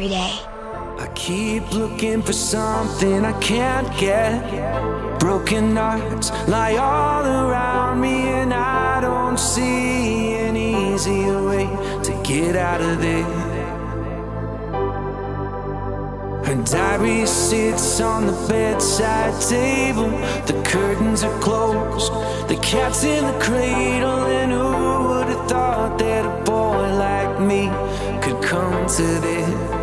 Every day. I keep looking for something I can't get. Broken hearts lie all around me, and I don't see an easier way to get out of there. Her diary sits on the bedside table. The curtains are closed. The cat's in the cradle. And who would have thought that a boy like me could come to this?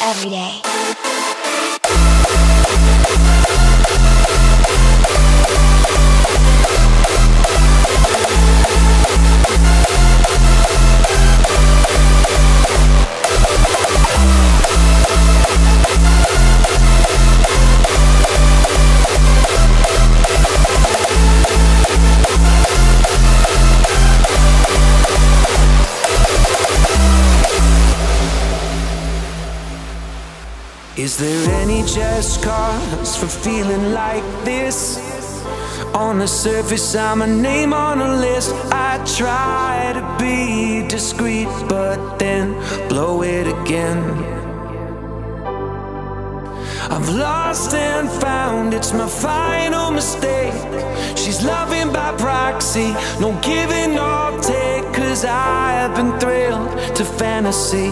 Every day. Just cause for feeling like this? On the surface, I'm a name on a list. I try to be discreet, but then blow it again. I've lost and found, it's my final mistake. She's loving by proxy, no giving or take. Cause I have been thrilled to fantasy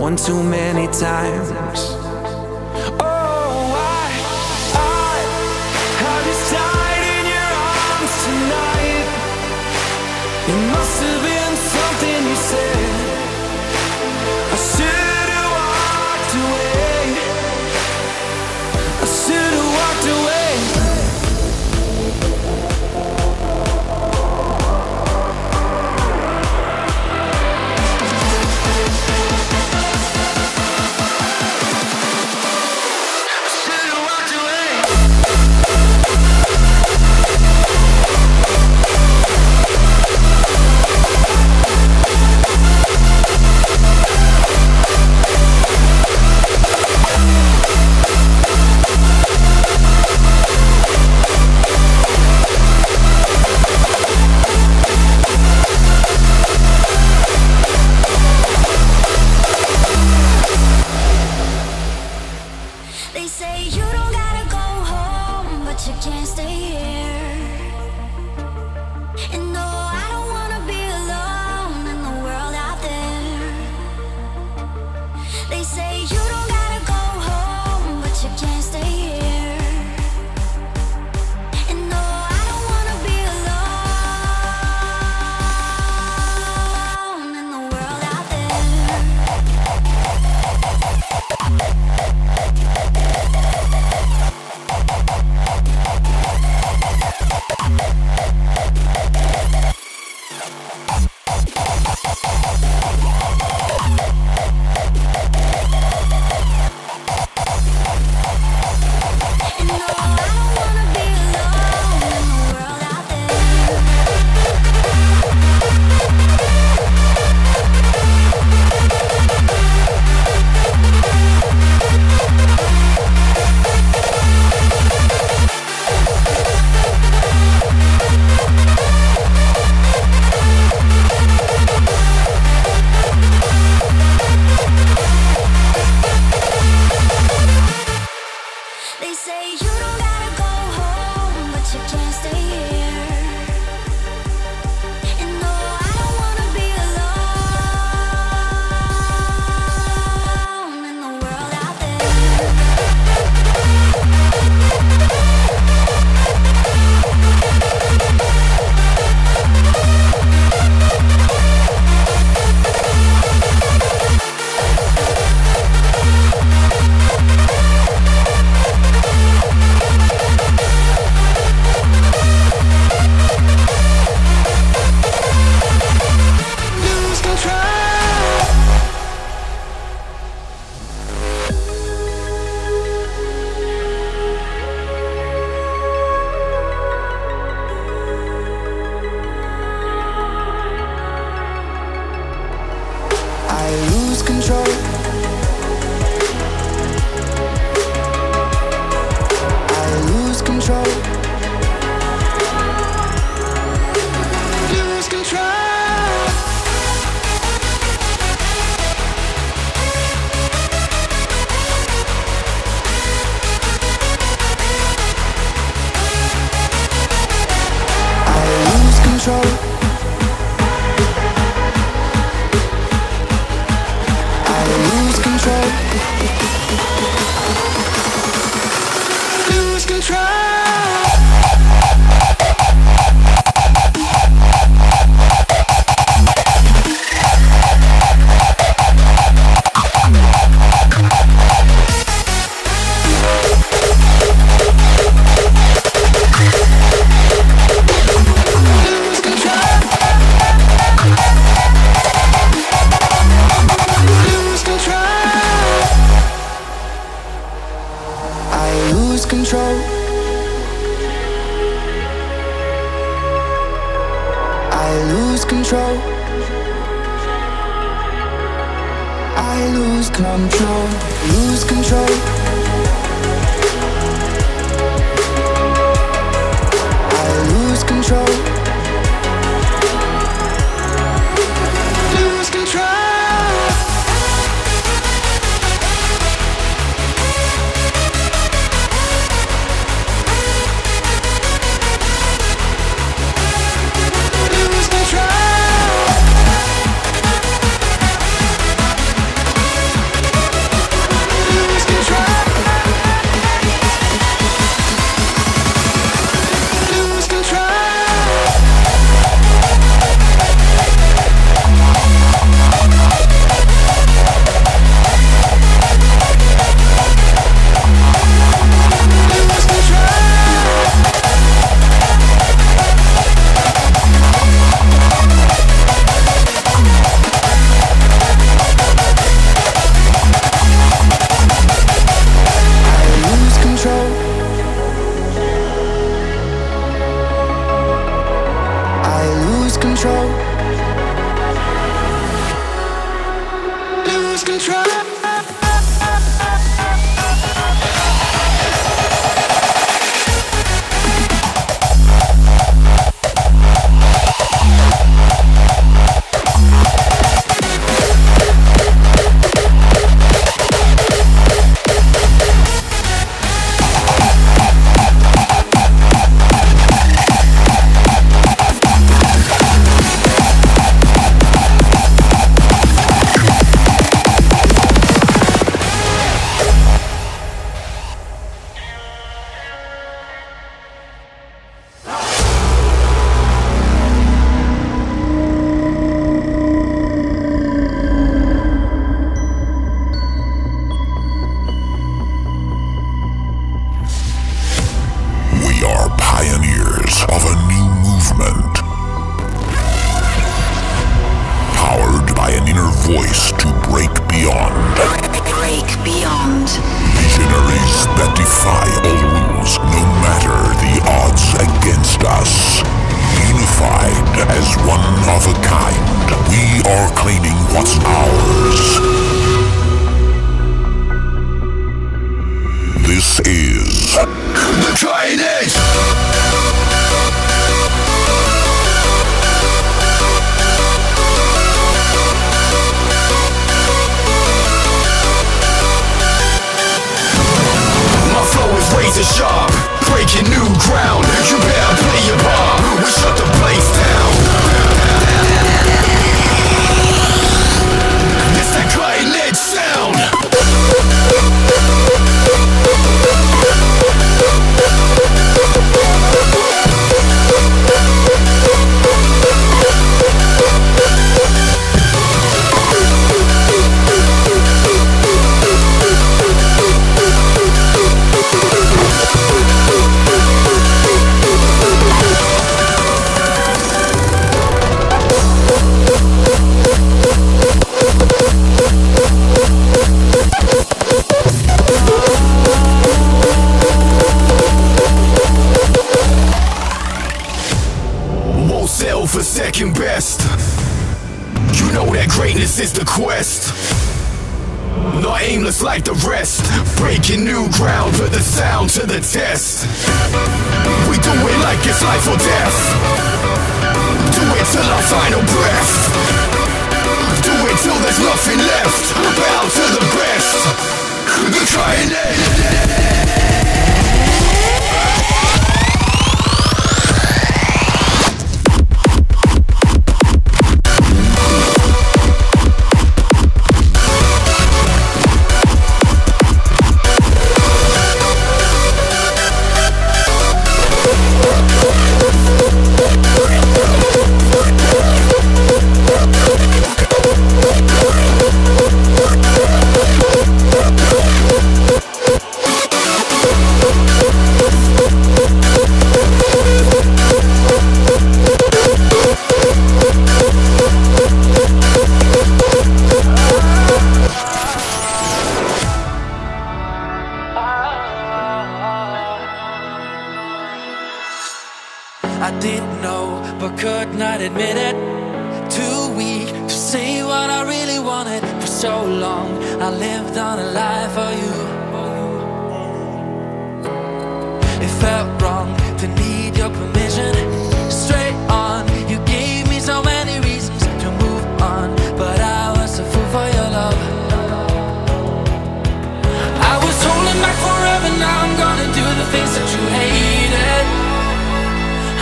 one too many times. ground, put the sound to the test. We do it like it's life or death. Do it till our final breath. Do it till there's nothing left. Bow to the best. The triangle. So long. I lived on a lie for you. It felt wrong to need your permission. Straight on, you gave me so many reasons to move on, but I was a fool for your love. I was holding back forever, now I'm gonna do the things that you hated.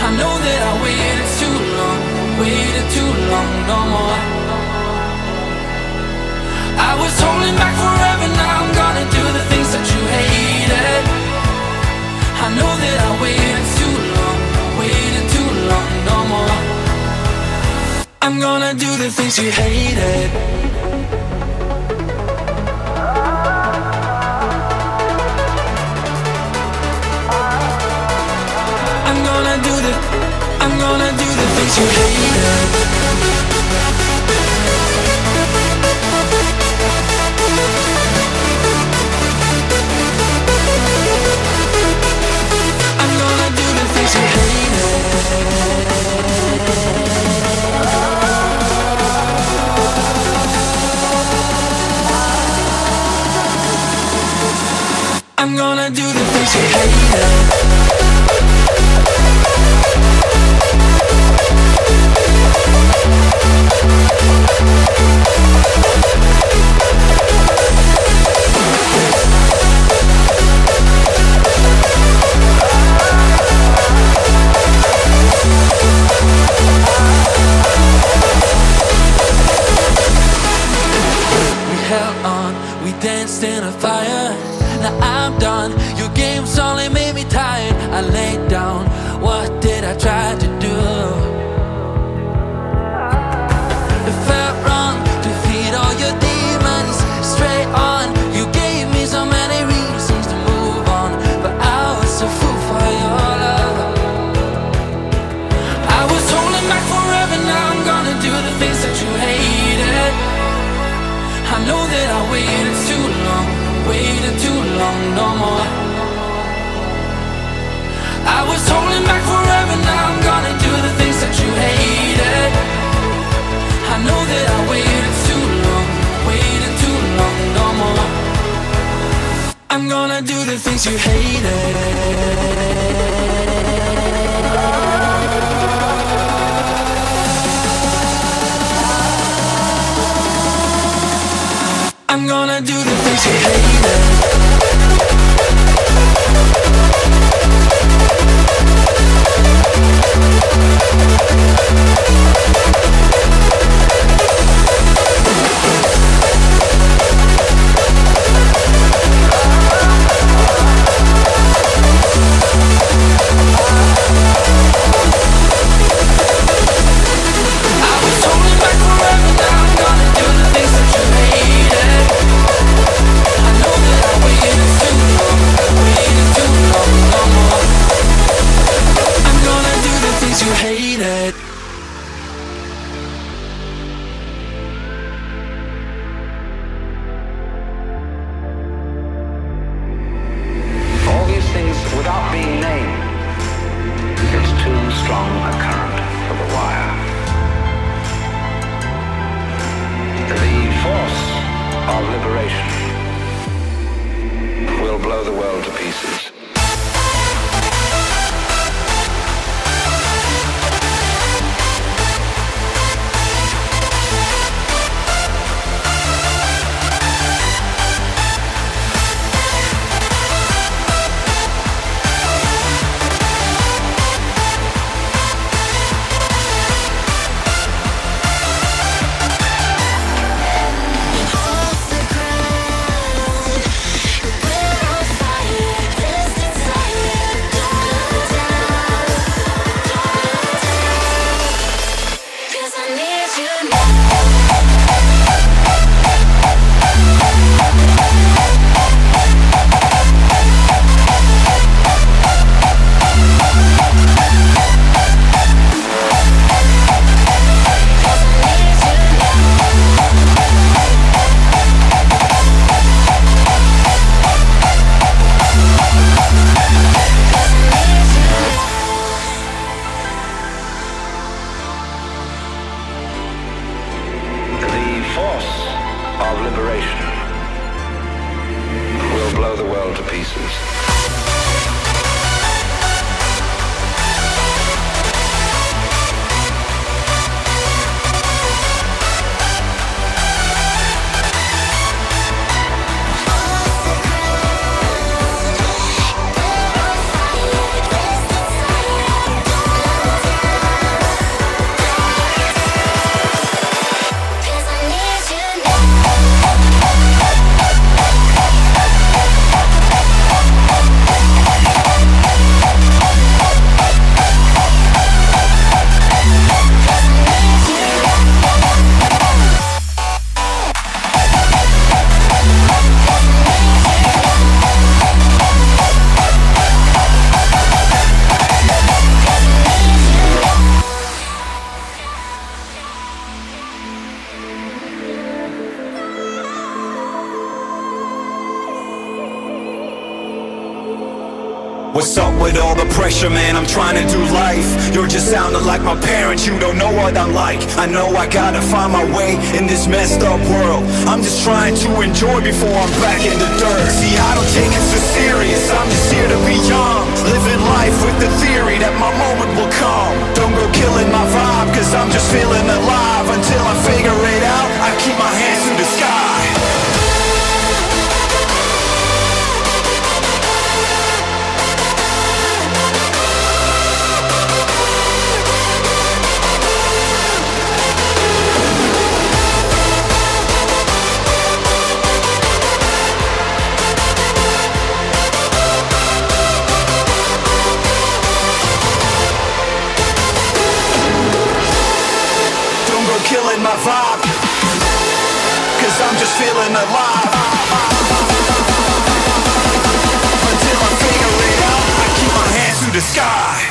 I know that I waited too long, waited too long, no more. I was holding back forever, now I'm gonna do the things that you hated. I know that I waited too long, waited too long, no more. I'm gonna do the things you hated. I'm gonna do the, I'm gonna do the things you hated. Things you strong a current for the wire. The force of liberation will blow the world to pieces. What's up with all the pressure, man? I'm trying to do life. You're just sounding like my parents, you don't know what I'm like. I know I gotta find my way in this messed up world. I'm just trying to enjoy before I'm back in the dirt. See, I don't take it so serious, I'm just here to be young. Living life with the theory that my moment will come. Don't go killing my vibe, cause I'm just feeling alive. Until I figure it out, I keep my hands to the sky. Feeling alive. Until I figure it out I keep my hands to the sky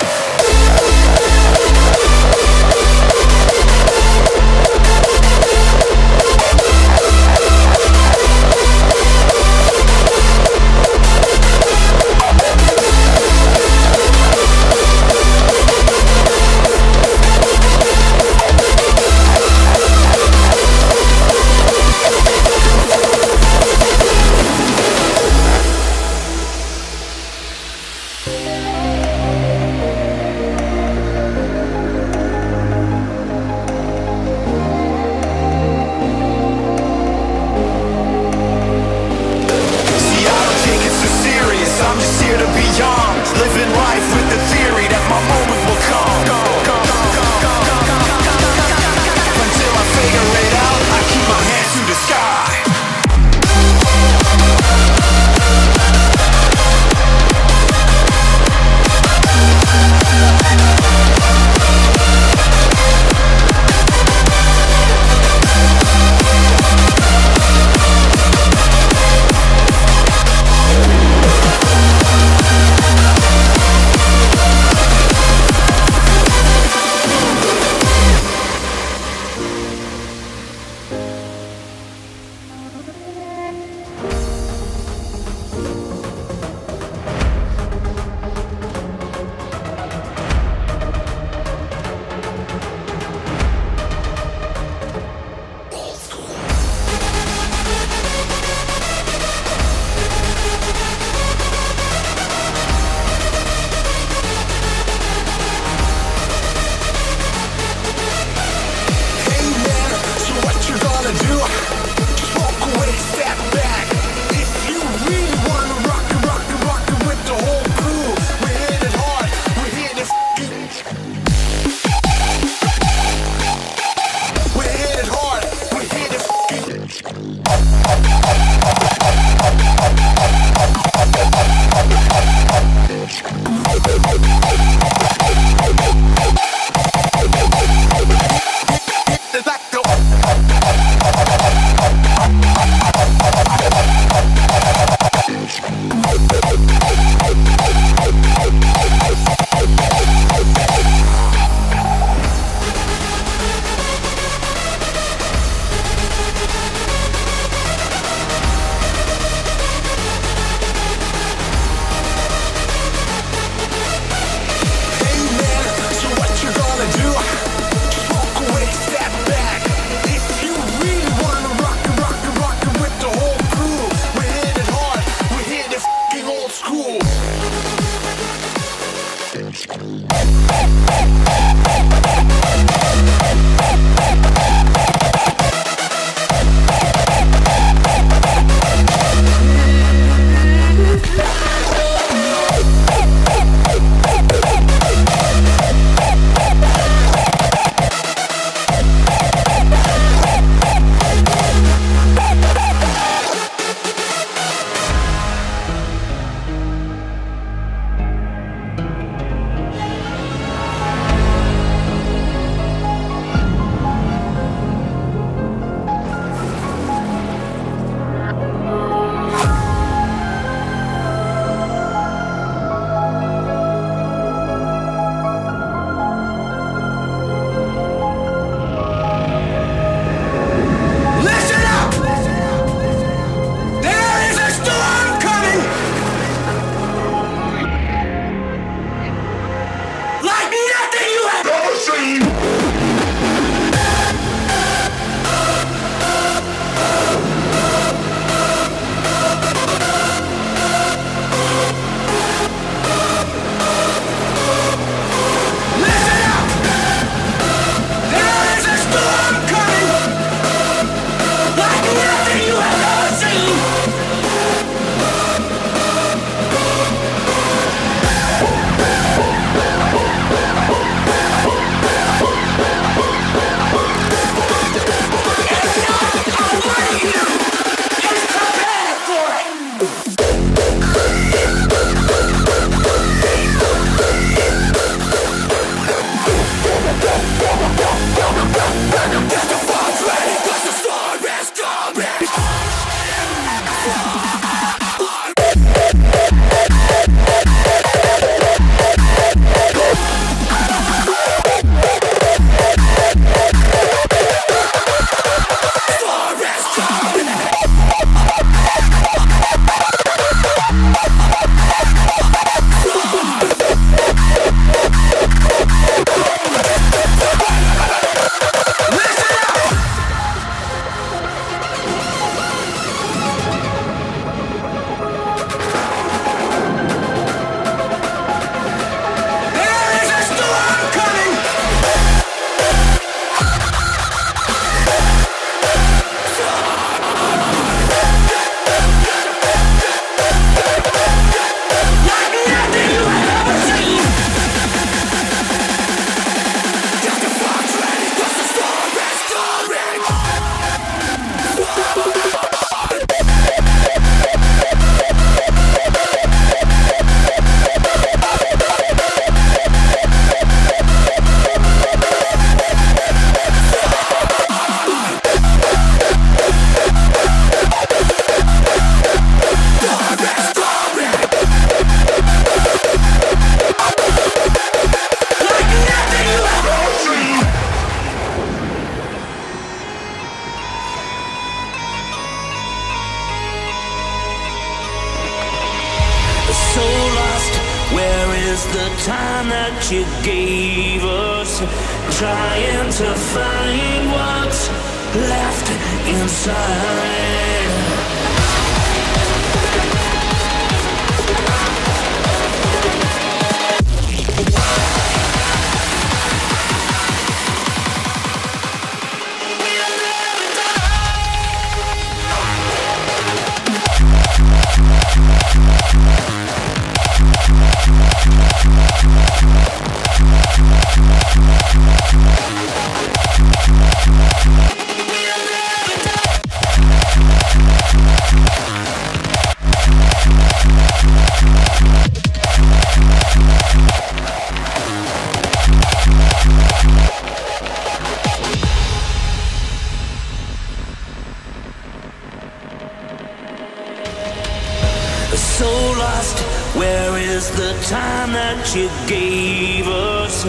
you gave us?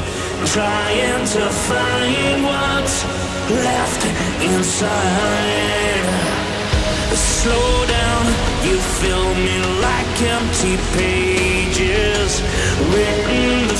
Trying to find what's left inside. Slow down, you fill me like empty pages. Written the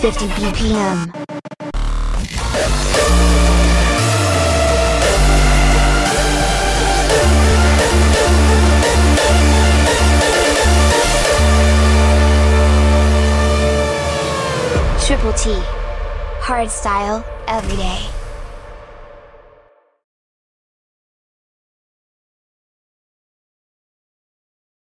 150 BPM. Triple T. Hard style, every day.